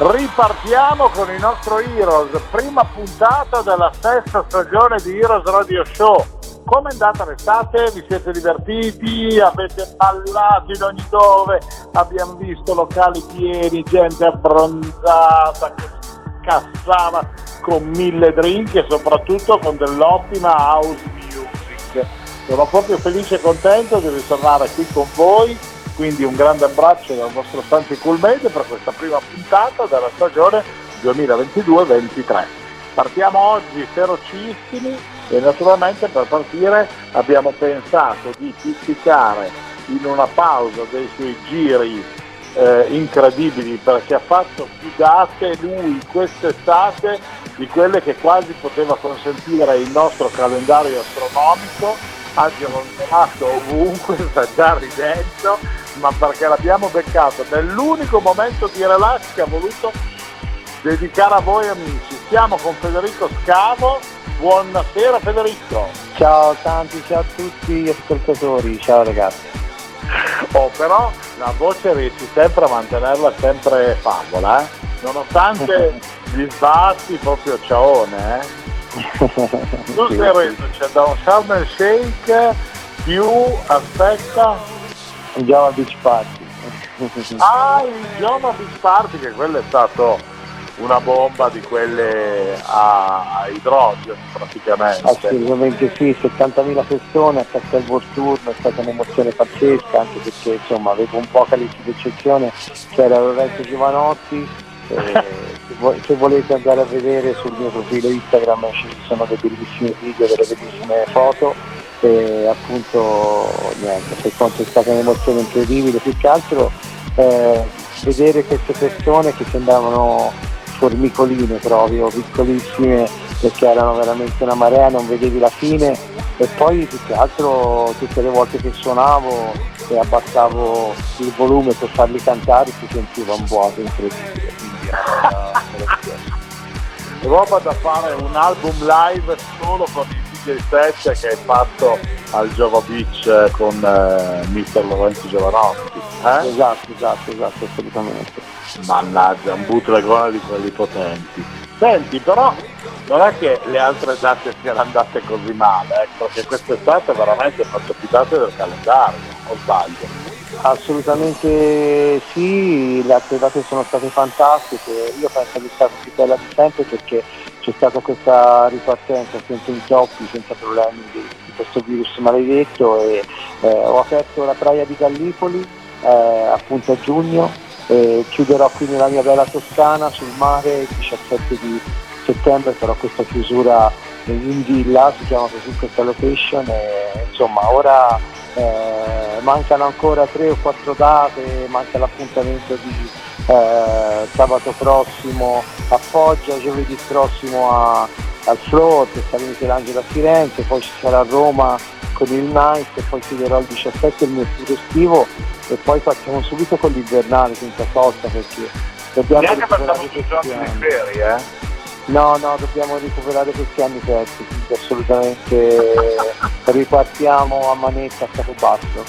Ripartiamo con il nostro Heroes, prima puntata della sesta stagione di Heroes Radio Show. Come è andata l'estate? Vi siete divertiti? Avete ballato in ogni dove? Abbiamo visto locali pieni, gente abbronzata che cassava con mille drink e soprattutto con dell'ottima house music. Sono proprio felice e contento di ritornare qui con voi, quindi un grande abbraccio dal vostro Santi Coolmade per questa prima puntata della stagione 2022-23. Partiamo oggi ferocissimi e naturalmente per partire abbiamo pensato di pizzicare in una pausa dei suoi giri eh, incredibili perché ha fatto più date lui quest'estate di quelle che quasi poteva consentire il nostro calendario astronomico ha gironzolato ovunque, sta già ridendo, ma perché l'abbiamo beccato nell'unico momento di relax che ha voluto dedicare a voi amici. Siamo con Federico Scavo, buonasera Federico. Ciao tanti, ciao a tutti gli ascoltatori, ciao ragazzi. Oh, però la voce riesci sempre a mantenerla sempre favola, eh? nonostante gli sbatti proprio ciaone. Eh? Tu sei reso, c'è da un el Shake più, aspetta, Java Beach Party. ah il Giorno Beach Party che quello è stato una bomba di quelle a, a idrogeno praticamente. Assolutamente sì, 70.000 persone a Castel Volturno, è stata un'emozione pazzesca anche perché insomma avevo un po' di d'eccezione, c'era Lorenzo Giovanotti, eh, se, vo- se volete andare a vedere sul mio profilo Instagram ci sono dei bellissimi video, delle bellissime foto e appunto niente, per quanto è stata un'emozione incredibile, più che altro eh, vedere queste persone che sembravano formicoline proprio, piccolissime perché erano veramente una marea, non vedevi la fine e poi più che altro tutte le volte che suonavo e abbassavo il volume per farli cantare si sentiva un vuoto incredibile. Roba da fare un album live solo con il DJ set che hai fatto al Jova Beach eh, con eh, Mr. Lorenzo Giovanotti. Eh? Esatto, esatto, esatto, assolutamente. Mannaggia, un bootlegone di quelli potenti. Senti, però non è che le altre date siano andate così male, ecco, perché quest'estate veramente ha fatto più date del calendario, o sbaglio? Assolutamente sì, le altre date sono state fantastiche, io penso che sia stata più bella di sempre perché c'è stata questa ripartenza senza intoppi, senza problemi di, di questo virus maledetto e eh, ho aperto la praia di Gallipoli eh, appunto a giugno e chiuderò qui nella mia bella Toscana sul mare il 17 di settembre, farò questa chiusura in villa, si chiama così questa location e insomma ora eh, mancano ancora tre o quattro date, manca l'appuntamento di eh, sabato prossimo a Foggia, giovedì prossimo a, al Float, Stadio Michelangelo a Firenze, poi ci sarà a Roma con il Nice e poi chiuderò il 17 il mio estivo e poi partiamo subito con l'invernale senza sosta perché dobbiamo Neanche avuto questi giorni di ferie, eh? No, no, dobbiamo recuperare questi anni persi, quindi assolutamente ripartiamo a manetta a capo basso.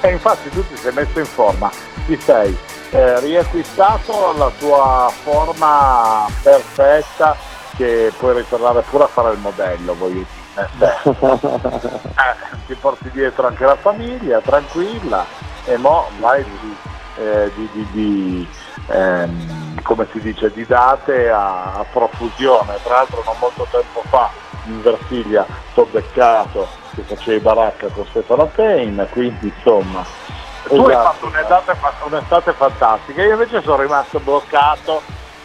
E infatti tu ti sei messo in forma, ti sei eh, riacquistato la tua forma perfetta che puoi ritornare pure a fare il modello, voglio dire. Eh, ti porti dietro anche la famiglia, tranquilla, e mo vai di, eh, di- di- di, ehm, come si dice, di date a, a profusione. Tra l'altro non molto tempo fa in Versilia t'ho beccato che facevi baracca con Stefano Payne, quindi insomma tu hai Esatto. fatto un'estate, un'estate fantastica, io invece sono rimasto bloccato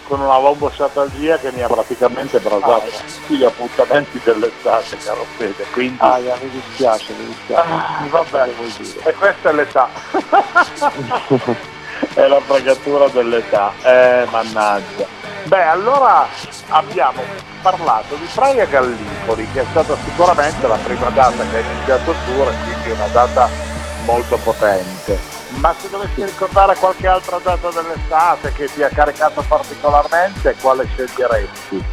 con una lombosciatalgia che mi ha praticamente brasato tutti gli appuntamenti dell'estate, caro Fede, quindi Ah, mi dispiace, mi dispiace. Ah, vabbè, e questa è l'età. è la fregatura dell'età, eh, mannaggia. Beh, allora abbiamo parlato di Praia Gallipoli, che è stata sicuramente la prima data che ha iniziato il tour quindi una data molto potente. Ma se dovessi ricordare qualche altra data dell'estate che ti ha caricato particolarmente, quale sceglieresti?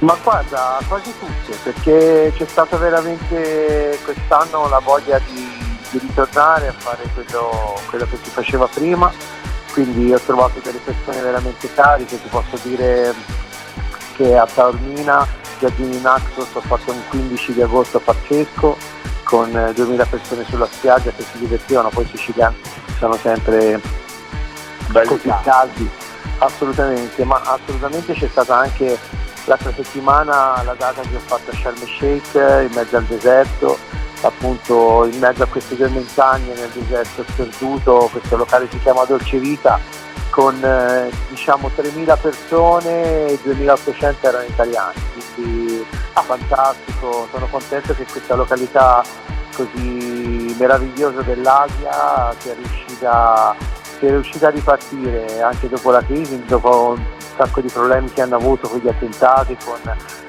Ma guarda, quasi tutte, perché c'è stata veramente quest'anno la voglia di, di ritornare a fare quello, quello che si faceva prima quindi ho trovato delle persone veramente cariche, ti posso dire che a Taormina, Giardini Naxos ho fatto un 15 di agosto pazzesco con 2000 eh, persone sulla spiaggia che si divertivano, poi i siciliani sono sempre Belli così caldi, assolutamente, ma assolutamente c'è stata anche l'altra settimana la data che ho fatto a Sharm el Sheikh in mezzo al deserto appunto in mezzo a queste due montagne nel deserto sperduto, questo locale si chiama Dolce Vita, con eh, diciamo 3.000 persone e 2.800 erano italiani, quindi ah, fantastico, sono contento che questa località così meravigliosa dell'Asia sia riuscita, sia riuscita a ripartire anche dopo la crisi, dopo un sacco di problemi che hanno avuto con gli attentati, con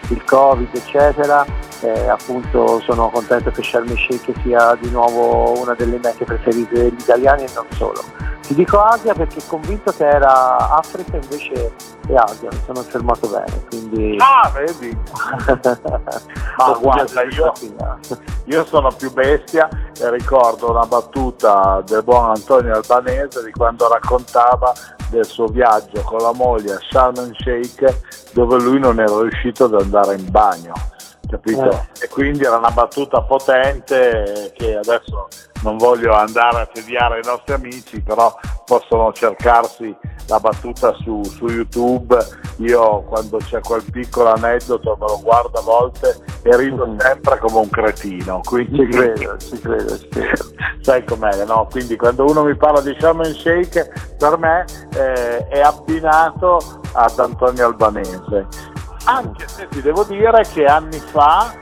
il Covid eccetera eh, appunto sono contento che Sharm el Sheikh sia di nuovo una delle mete preferite degli italiani e non solo. Ti dico Asia perché convinto che era Africa invece è Asia, mi sono fermato bene, quindi... Ah, vedi? Ma guarda, io, io sono più bestia e ricordo una battuta del buon Antonio Albanese di quando raccontava del suo viaggio con la moglie a Sharm el Sheikh dove lui non era riuscito ad andare in bagno capito? Eh. E quindi era una battuta potente che adesso non voglio andare a tediare i nostri amici, però possono cercarsi la battuta su, su YouTube. Io quando c'è quel piccolo aneddoto me lo guardo a volte e rido mm. sempre come un cretino. Quindi ci credo, ci credo, ci credo. Sai com'è, no? Quindi quando uno mi parla di Shaman Shake per me eh, è abbinato ad Antonio Albanese anche se ti devo dire che anni fa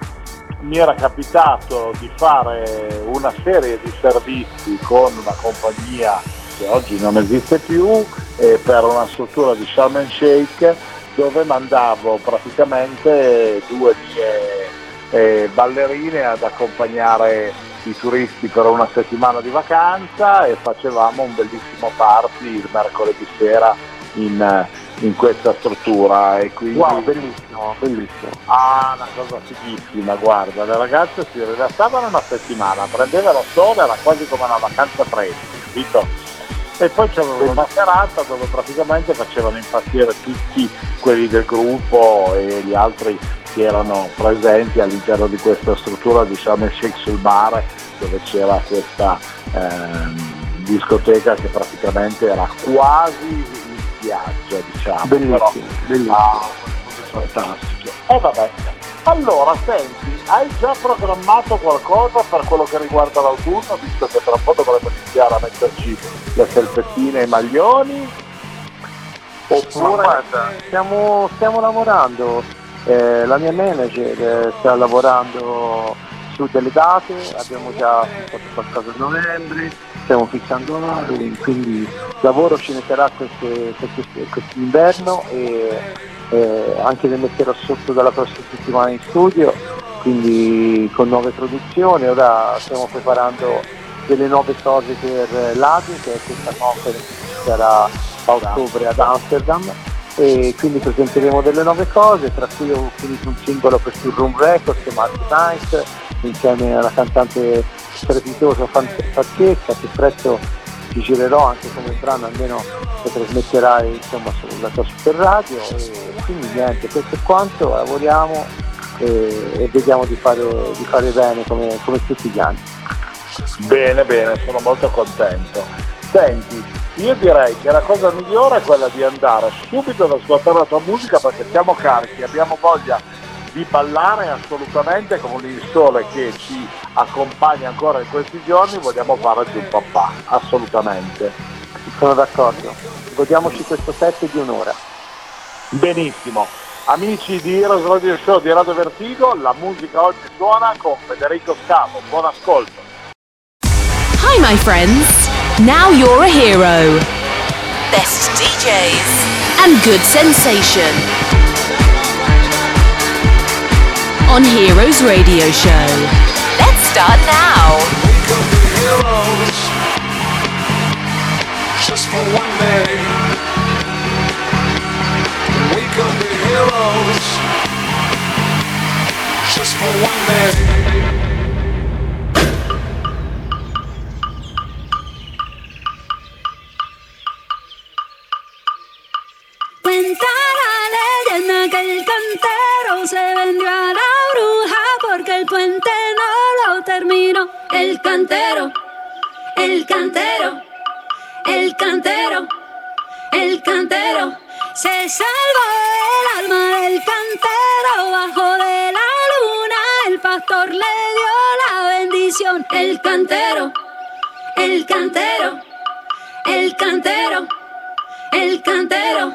mi era capitato di fare una serie di servizi con una compagnia che oggi non esiste più eh, per una struttura di Sharm el Sheikh dove mandavo praticamente due mie eh, ballerine ad accompagnare i turisti per una settimana di vacanza e facevamo un bellissimo party il mercoledì sera in, in questa struttura e quindi wow, bellissimo, bellissimo. Ah, una cosa fighissima, guarda, le ragazze si rilassavano una settimana, prendevano sole, era quasi come una vacanza fresca, capito? E poi c'era una serata dove praticamente facevano impazzire tutti quelli del gruppo e gli altri che erano presenti all'interno di questa struttura di Sharm el Sheikh sul mare dove c'era questa ehm, discoteca che praticamente era quasi spiaggia, diciamo. Bellissimo, Però, bellissimo. Ah, fantastico. E eh, vabbè. Allora, senti, hai già programmato qualcosa per quello che riguarda l'autunno, visto che tra un po' dovremmo iniziare a metterci le felpettine e i maglioni? Oppure... guarda, stiamo, stiamo lavorando, eh, la mia manager eh, sta lavorando su delle date, abbiamo già fatto qualcosa a novembre, stiamo fissando orari, quindi lavoro ce ne sarà quest'inverno e eh, anche le metterò sotto dalla prossima settimana in studio, quindi con nuove produzioni, ora stiamo preparando delle nuove cose per l'ADI che è questa conference che sarà a ottobre ad Amsterdam. E quindi presenteremo delle nuove cose, tra cui ho finito un singolo per sul Room Records, Mark Night, insieme alla cantante strepitosa pazzesca che presto ti girerò anche come brano almeno lo trasmetterai insomma sulla tua super radio e quindi niente questo è quanto lavoriamo e, e vediamo di fare, di fare bene come, come tutti gli anni bene bene sono molto contento. Senti io direi che la cosa migliore è quella di andare subito ad ascoltare la tua musica perché siamo carichi abbiamo voglia di ballare assolutamente con il sole che ci accompagna ancora in questi giorni, vogliamo fare farci un papà, assolutamente. Sono d'accordo, godiamoci questo set di un'ora. Benissimo. Amici di Heroes Radio Show di Radio Vertigo, la musica oggi suona con Federico Scavo. Buon ascolto. Hi my friends, now you're a hero. Best DJs and good sensation. on Heroes Radio Show. Let's start now. Wake up the heroes, just for one day. Wake up the heroes, just for one day. Cuenta la leyenda que el cantero se vendió a la no lo termino. El cantero, el cantero, el cantero, el cantero. Se salvó el alma del cantero bajo de la luna. El pastor le dio la bendición. El cantero, el cantero, el cantero, el cantero.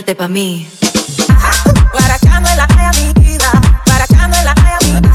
tenerte pa' mí. Guaracano en la playa, mi vida. Guaracano en la playa, mi vida.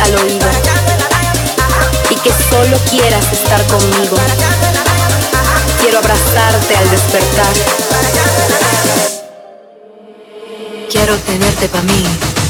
al oído y que solo quieras estar conmigo. Quiero abrazarte al despertar. Quiero tenerte para mí.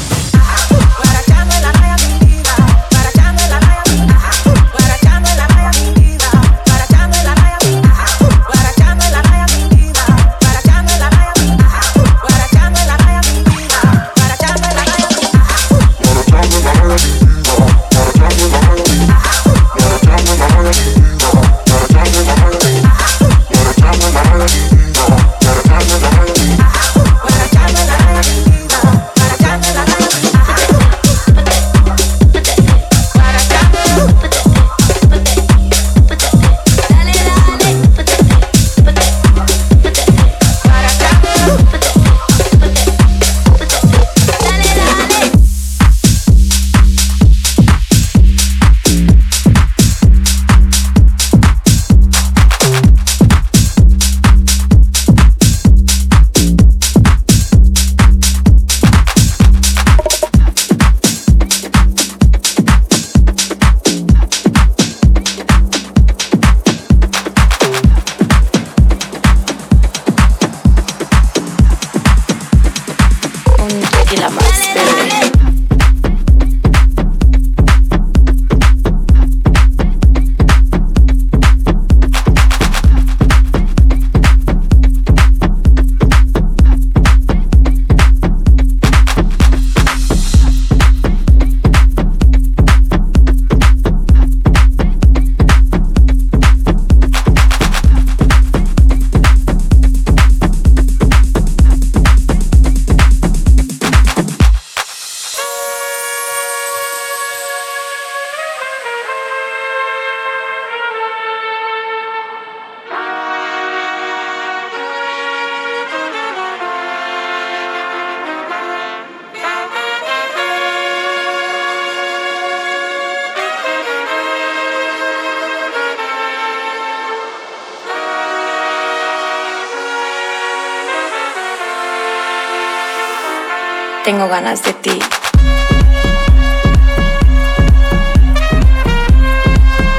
Tengo ganas de ti.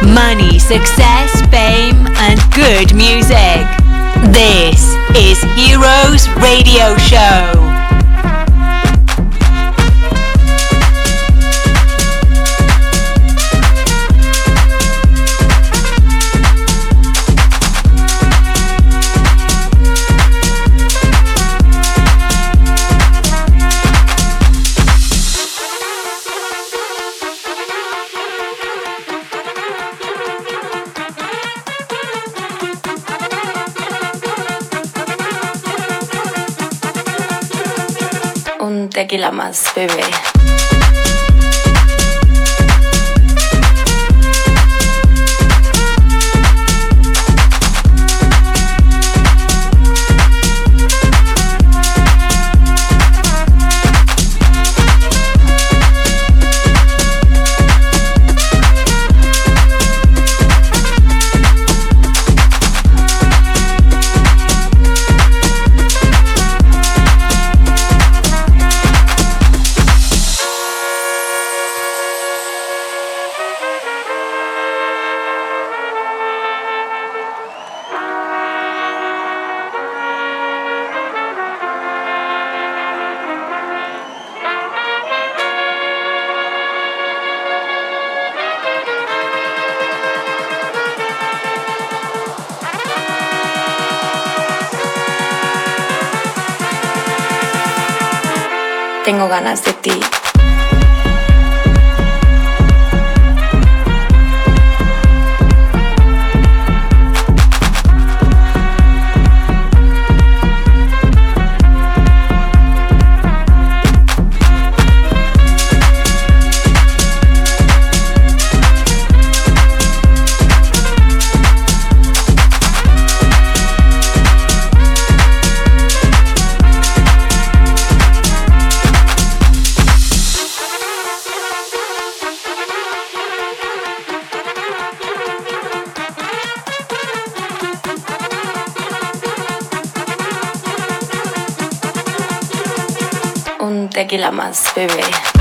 Money, success, fame, and good music. This is Heroes Radio Show. Tequila más, bebé. Tengo ganas de ti. tranquila más, bebé.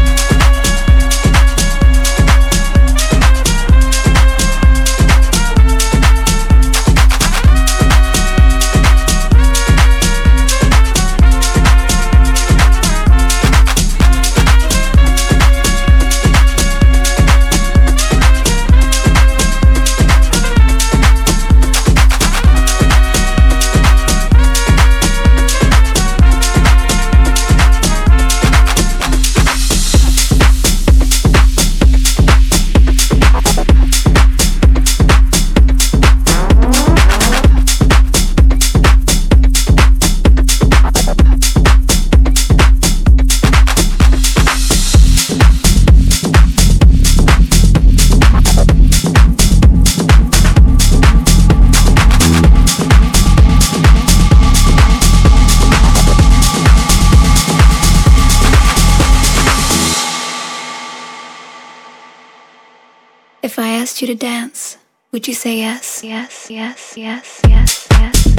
If I asked you to dance, would you say yes? Yes, yes, yes, yes, yes. yes.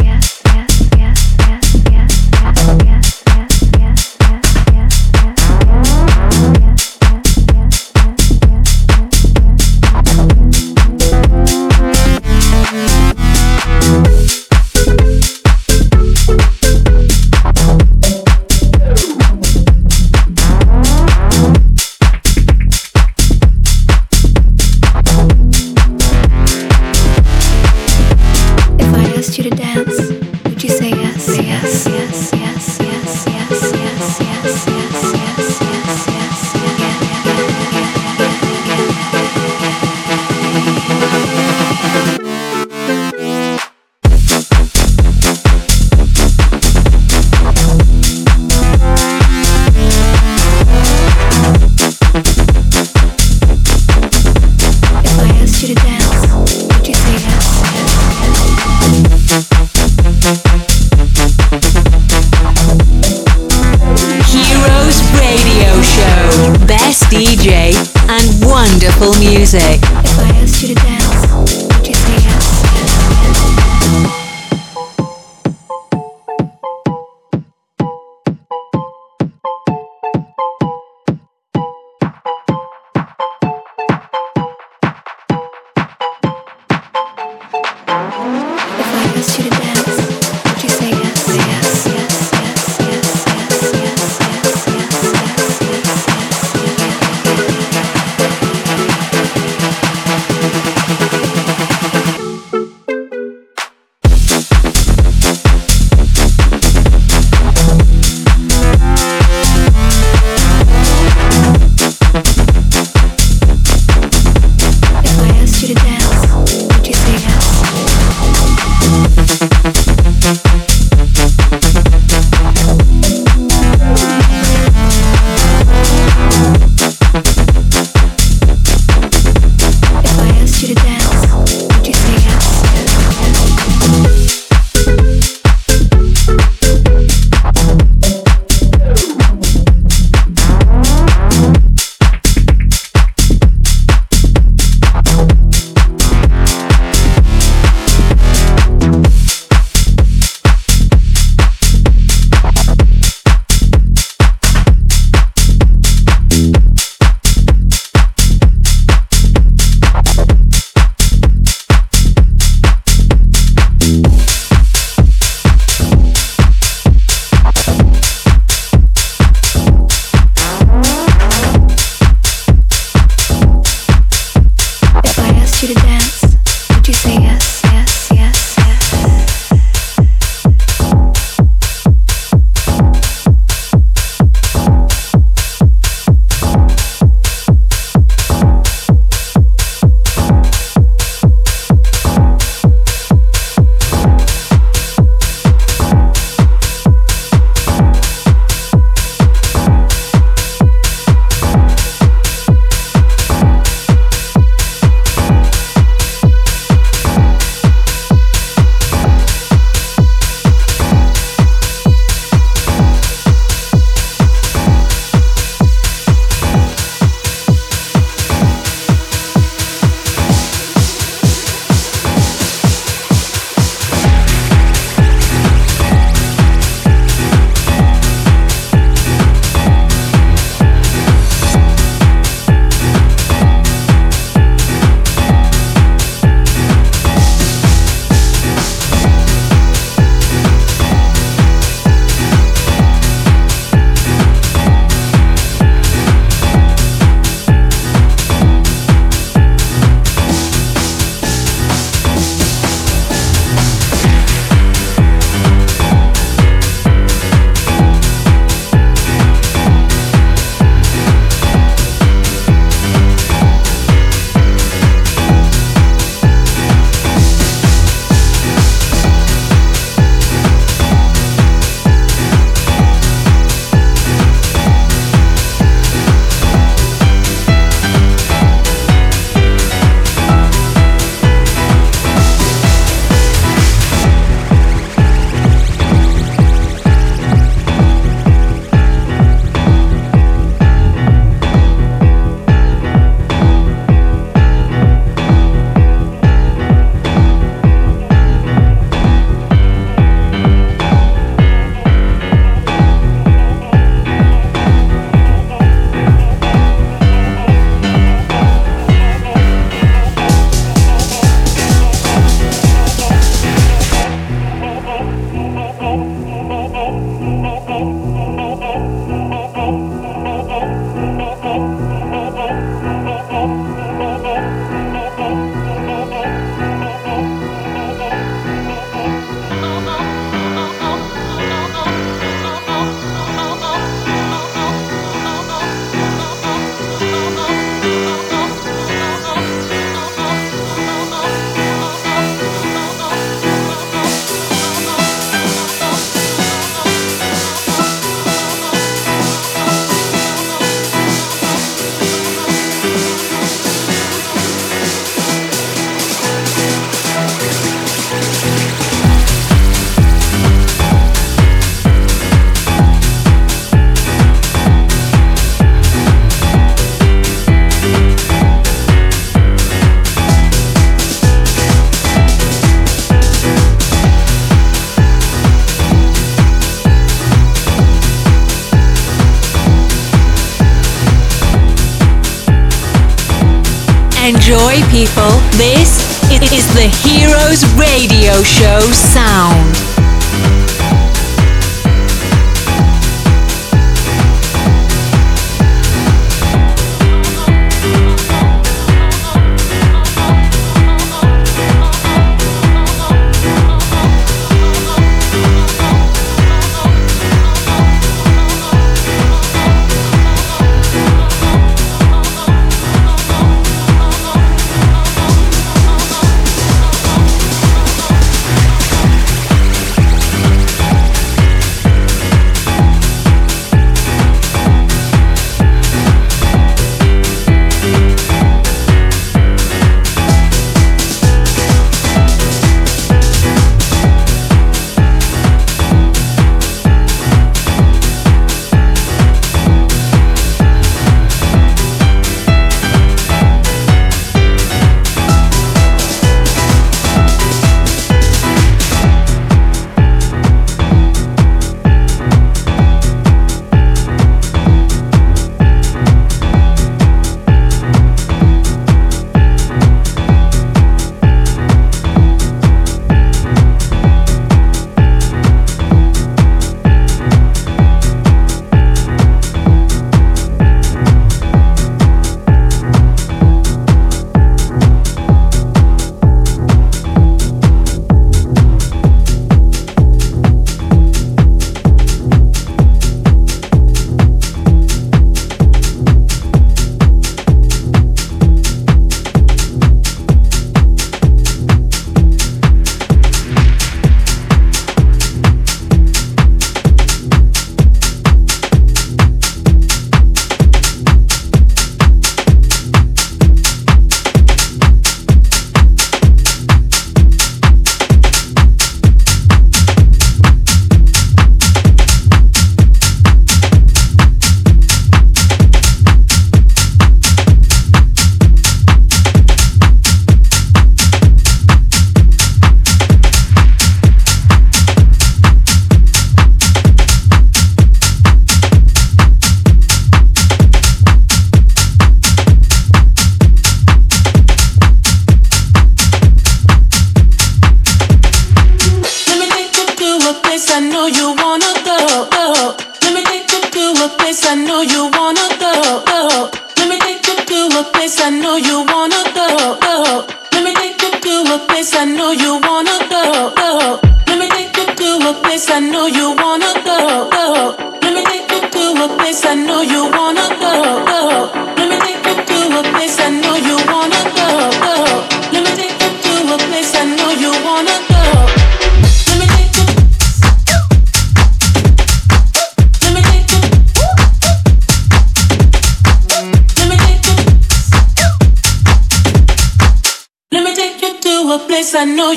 Radio Show sound.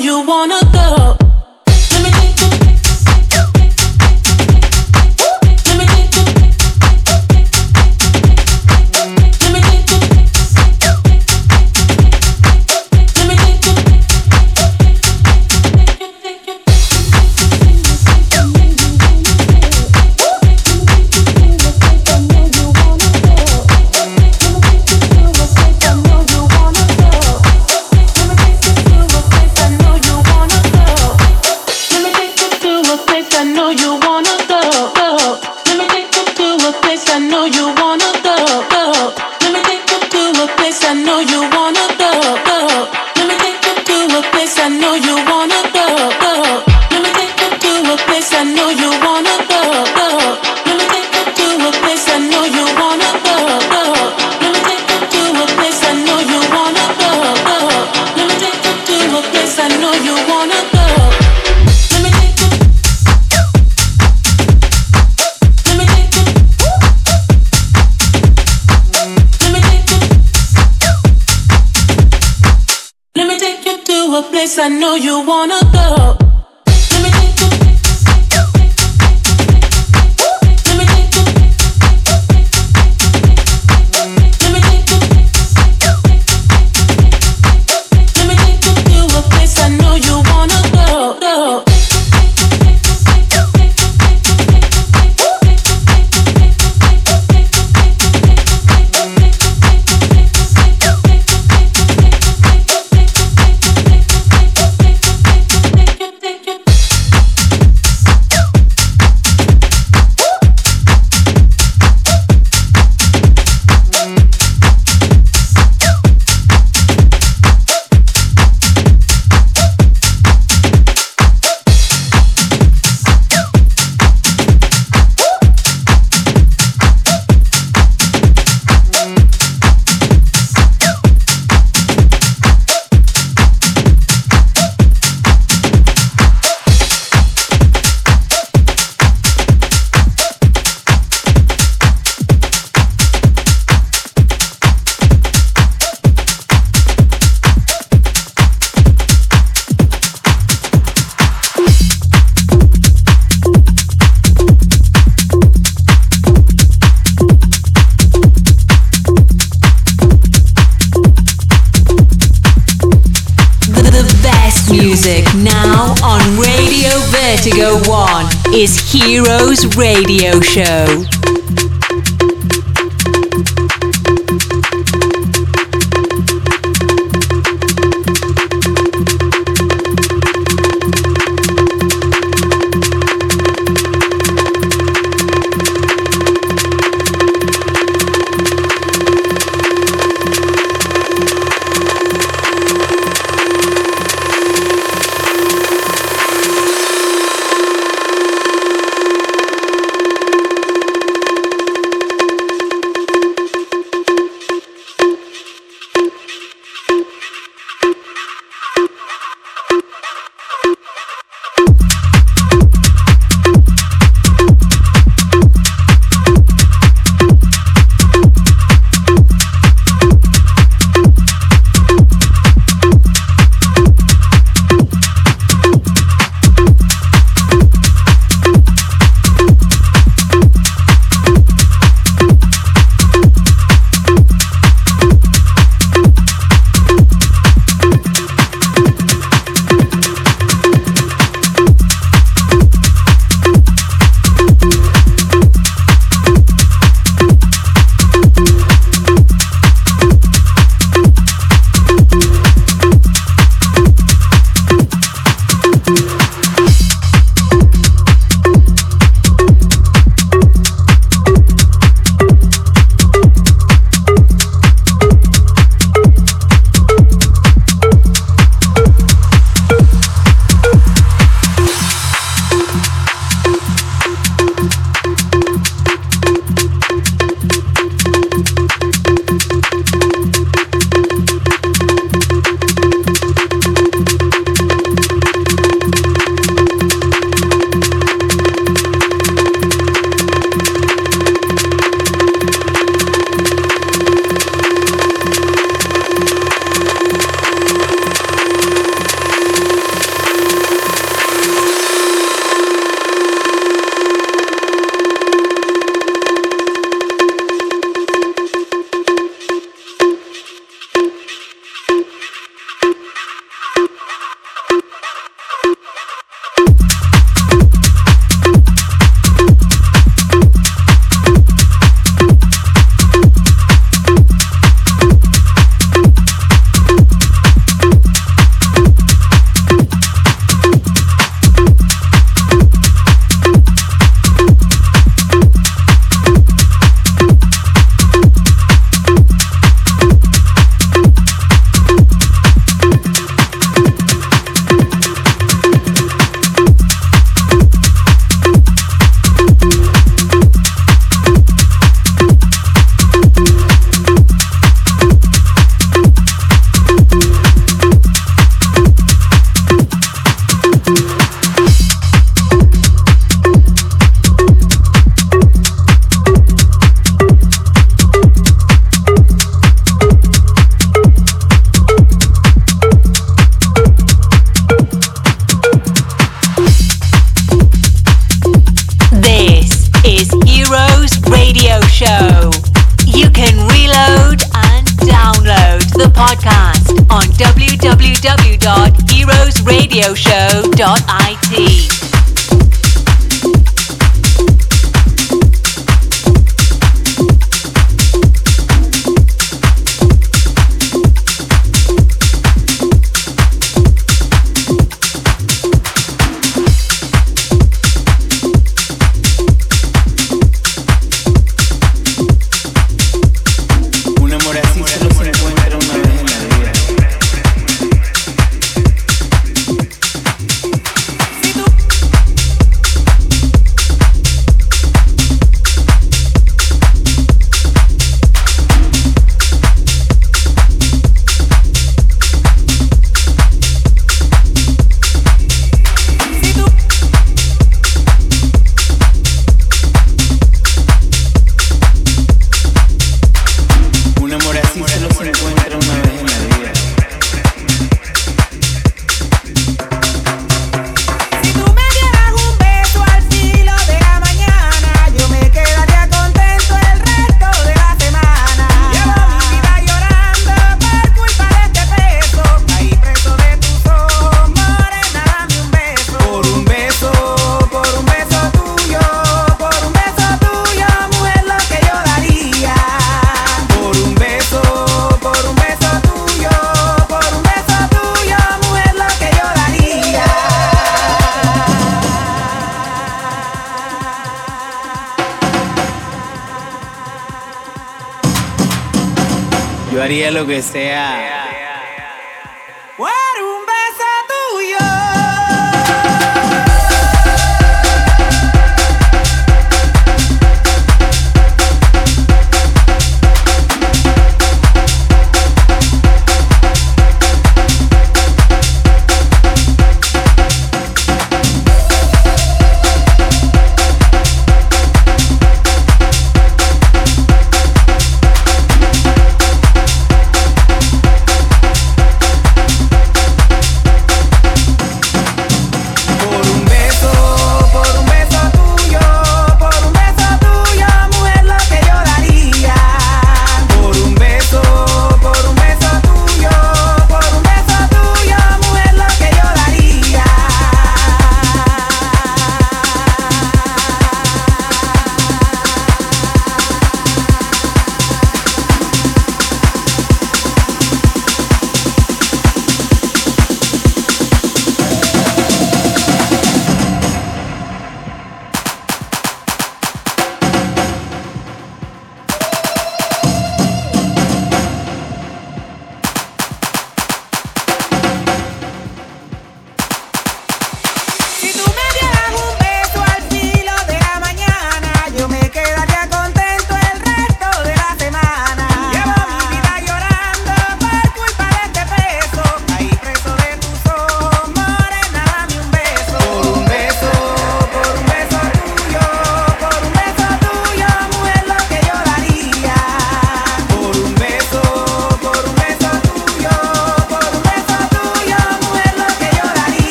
you want Radio Show.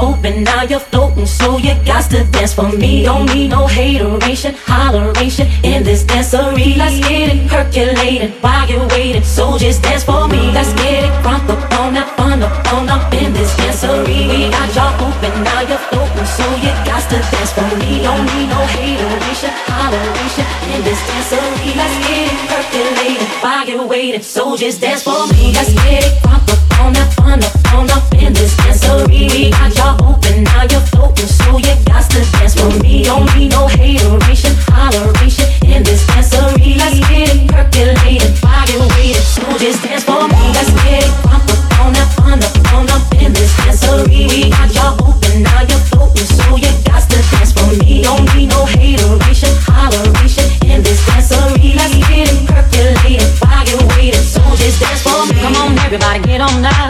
open, now you're floating, so you got to dance for me. Don't need no hateration, holleration in this dancery. Let's get it percolated while you're waiting, so just dance for me. Let's get it front up on up, on up, on up in this dancery. We got y'all open, now you're floating, so you got to dance for me. Don't need no hateration, holleration in this dancery. Let's get it percolated while you're waiting, so just dance for me. Let's get it front up on up, on up all up in this dancery. Got y'all open, now you're floating, so you got to dance for me. Don't need no hateration, holleration in this dancery. Let's get it percolated, body so just dance for me. Let's get it pop up on up, on up, on up in this dancery. Got y'all open, now you're floating, so you got to dance for me. Don't need no hateration, holleration in this dancery. Let's get it percolated, body so just dance for me. Come on, everybody, get on now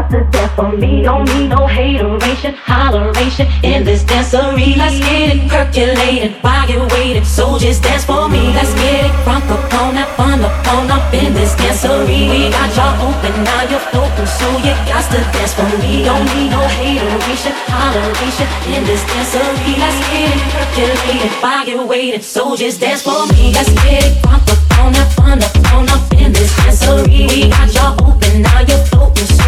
Got to dance for me. Don't need no hateration, holleration in this dancery. Let's get it percolated while you're waiting. So just dance for me. Let's get it crunk up on that fun up on up in this dancery. We got y'all open, now you're floating. So you got to dance for me. Don't need no hateration, holleration in this dancery. Let's get it percolated while you're waiting. So just dance for me. Let's get it crunk up on that fun up on up in this dancery. We got y'all open, now you're floating. So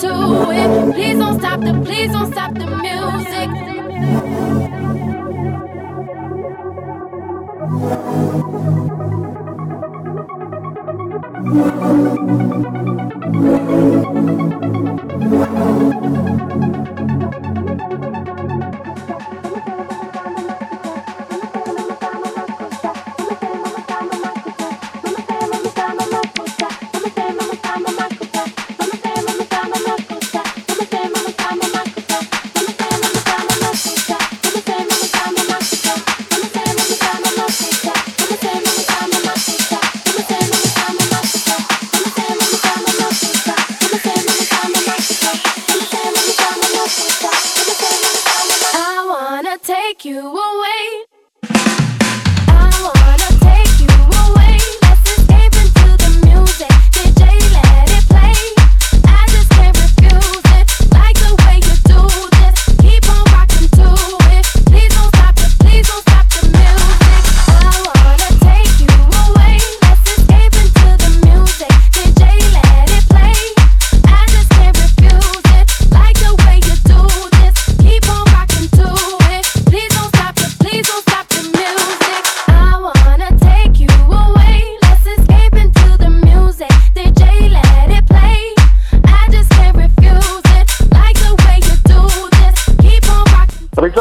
do it. Please don't stop the, please don't stop the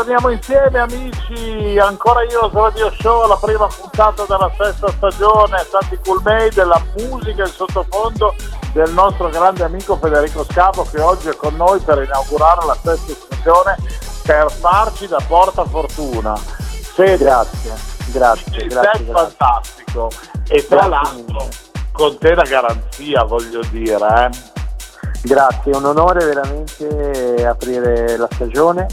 Ritorniamo insieme amici, ancora io Radio Show, la prima puntata della sesta stagione, Santi Coolmade, della musica in sottofondo del nostro grande amico Federico Scavo che oggi è con noi per inaugurare la sesta stagione per farci da porta fortuna. Fede, Grazie, grazie, grazie, grazie. fantastico e tra l'altro con te la garanzia voglio dire. Eh. Grazie, è un onore veramente aprire la stagione,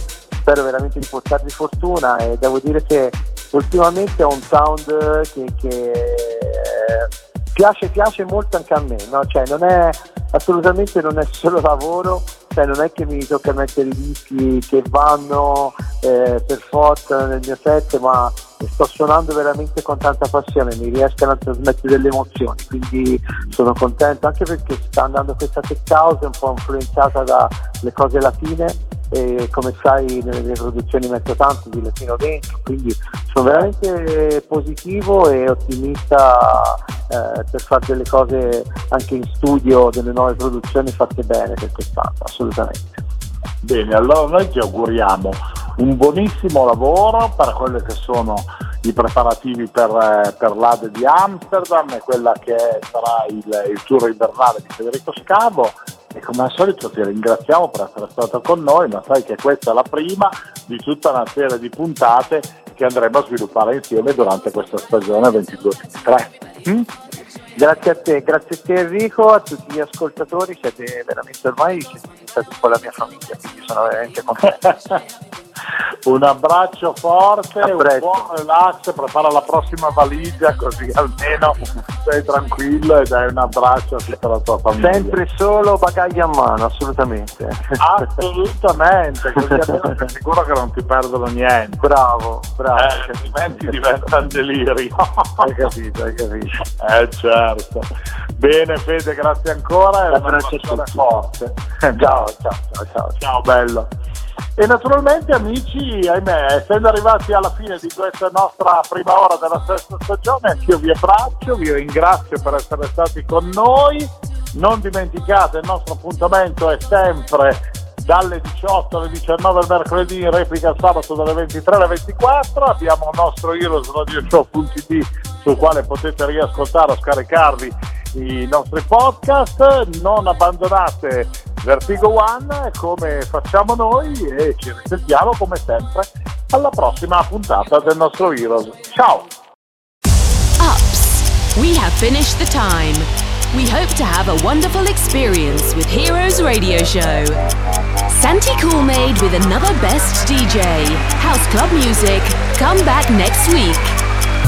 spero veramente di portarvi fortuna e devo dire che ultimamente ho un sound che, che, eh, piace, piace molto anche a me, no? Cioè, non è, assolutamente non è solo lavoro, cioè, non è che mi tocca mettere i dischi che vanno eh, per forza nel mio set, ma sto suonando veramente con tanta passione, mi riescono a trasmettere delle emozioni, quindi sono contento anche perché sta andando questa tech house un po' influenzata dalle cose latine e come sai nelle mie produzioni metto tanto di latino dentro, quindi sono veramente positivo e ottimista eh, per fare delle cose anche in studio, delle nuove produzioni fatte bene per quest'anno, assolutamente. Bene, allora noi ti auguriamo un buonissimo lavoro per quelli che sono i preparativi per, eh, per l'Ade di Amsterdam e quella che sarà il, il tour invernale di Federico Scavo e come al solito ti ringraziamo per essere stato con noi, ma sai che questa è la prima di tutta una serie di puntate che andremo a sviluppare insieme durante questa stagione 22-23. Mm? Grazie a te, grazie a te Enrico, a tutti gli ascoltatori, siete veramente ormai siete un po' la mia famiglia, quindi sono veramente contento. un abbraccio forte, un buon relax, prepara la prossima valigia così almeno sei tranquillo e dai un abbraccio a tutta la tua famiglia. Sempre solo bagaglio a mano, assolutamente. Assolutamente, così almeno sei sicuro che non ti perdono niente. Bravo, bravo. Eh, altrimenti diventa un delirio. Hai capito, hai capito. Eh certo. Bene Fede, grazie ancora e un Abbraccio forte. Ciao, ciao, ciao, ciao. Ciao bello. E naturalmente amici, ahimè, essendo arrivati alla fine di questa nostra prima ora della sesta stagione, anch'io vi abbraccio, vi ringrazio per essere stati con noi. Non dimenticate, il nostro appuntamento è sempre dalle 18 alle 19 il mercoledì in replica il sabato dalle 23 alle 24 abbiamo il nostro Heroes Radio Show.it sul quale potete riascoltare o scaricarvi i nostri podcast non abbandonate Vertigo One come facciamo noi e ci risentiamo come sempre alla prossima puntata del nostro Heroes ciao Ups, we have finished the time. We hope to have a wonderful experience with Heroes Radio Show. Santi Coolmade with another best DJ. House Club Music. Come back next week.